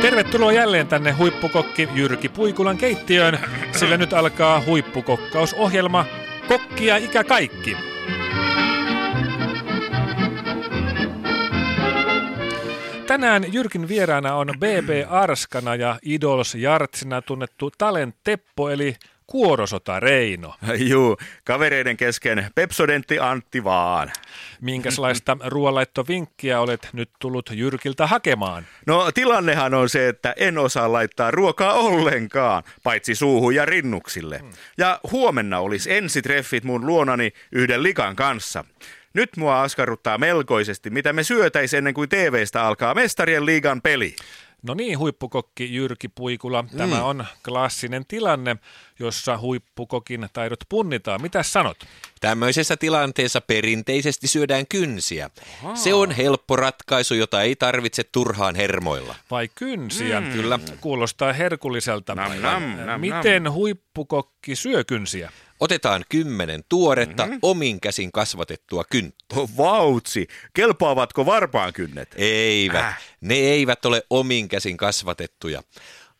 Tervetuloa jälleen tänne huippukokki Jyrki Puikulan keittiöön, sillä nyt alkaa huippukokkausohjelma Kokkia ikä kaikki. Tänään Jyrkin vieraana on BB Arskana ja Idols Jartsina tunnettu Talent Teppo eli Kuorosota Reino. Juu, kavereiden kesken Pepsodentti Antti vaan. Minkälaista ruoanlaittovinkkiä olet nyt tullut Jyrkiltä hakemaan? No tilannehan on se, että en osaa laittaa ruokaa ollenkaan, paitsi suuhun ja rinnuksille. Ja huomenna olisi ensitreffit mun luonani yhden likan kanssa. Nyt mua askarruttaa melkoisesti, mitä me syötäis ennen kuin TVstä alkaa Mestarien liigan peli. No niin, huippukokki Jyrki Puikula. Tämä on klassinen tilanne, jossa huippukokin taidot punnitaan. Mitä sanot? Tämmöisessä tilanteessa perinteisesti syödään kynsiä. Se on helppo ratkaisu, jota ei tarvitse turhaan hermoilla. Vai kynsiä? Mm. Kyllä. Kuulostaa herkulliselta. Nam, nam, nam, Miten huippukokki syö kynsiä? Otetaan kymmenen tuoretta mm-hmm. omin käsin kasvatettua kynttä. Oh, vautsi, kelpaavatko varpaan kynnet? Eivät. Äh. Ne eivät ole omin käsin kasvatettuja.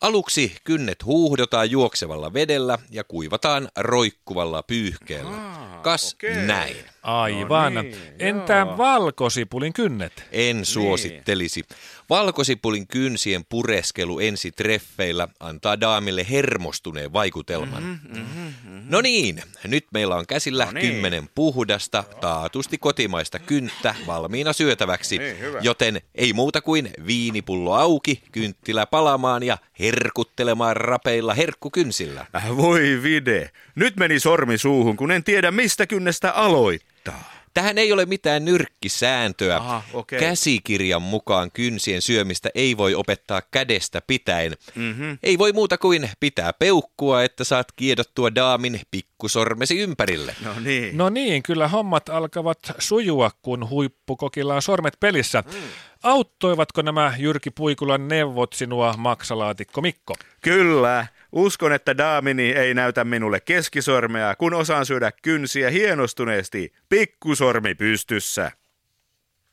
Aluksi kynnet huuhdotaan juoksevalla vedellä ja kuivataan roikkuvalla pyyhkeellä. Ah, Kas okei. näin. Aivan. No niin, Entä joo. valkosipulin kynnet? En suosittelisi. Valkosipulin kynsien pureskelu ensi treffeillä antaa daamille hermostuneen vaikutelman. Mm-hmm, mm-hmm. No niin, nyt meillä on käsillä No niin. kymmenen puhdasta, taatusti kotimaista kynttä valmiina syötäväksi. Niin, hyvä. joten ei muuta kuin viinipullo auki, kynttilä palamaan ja herkuttelemaan rapeilla herkkukynsillä. Äh, voi vide, nyt meni sormi suuhun, kun en tiedä mistä kynnestä aloittaa. Tähän ei ole mitään nyrkkisääntöä. Aha, okei. Käsikirjan mukaan kynsien syömistä ei voi opettaa kädestä pitäen. Mm-hmm. Ei voi muuta kuin pitää peukkua, että saat kiedottua daamin pikkusormesi ympärille. No niin. No niin, kyllä hommat alkavat sujua, kun huippukokilla on sormet pelissä. Auttoivatko nämä Jyrki Puikulan neuvot sinua, maksalaatikko Mikko? Kyllä. Uskon, että daamini ei näytä minulle keskisormea, kun osaan syödä kynsiä hienostuneesti pikkusormi pystyssä.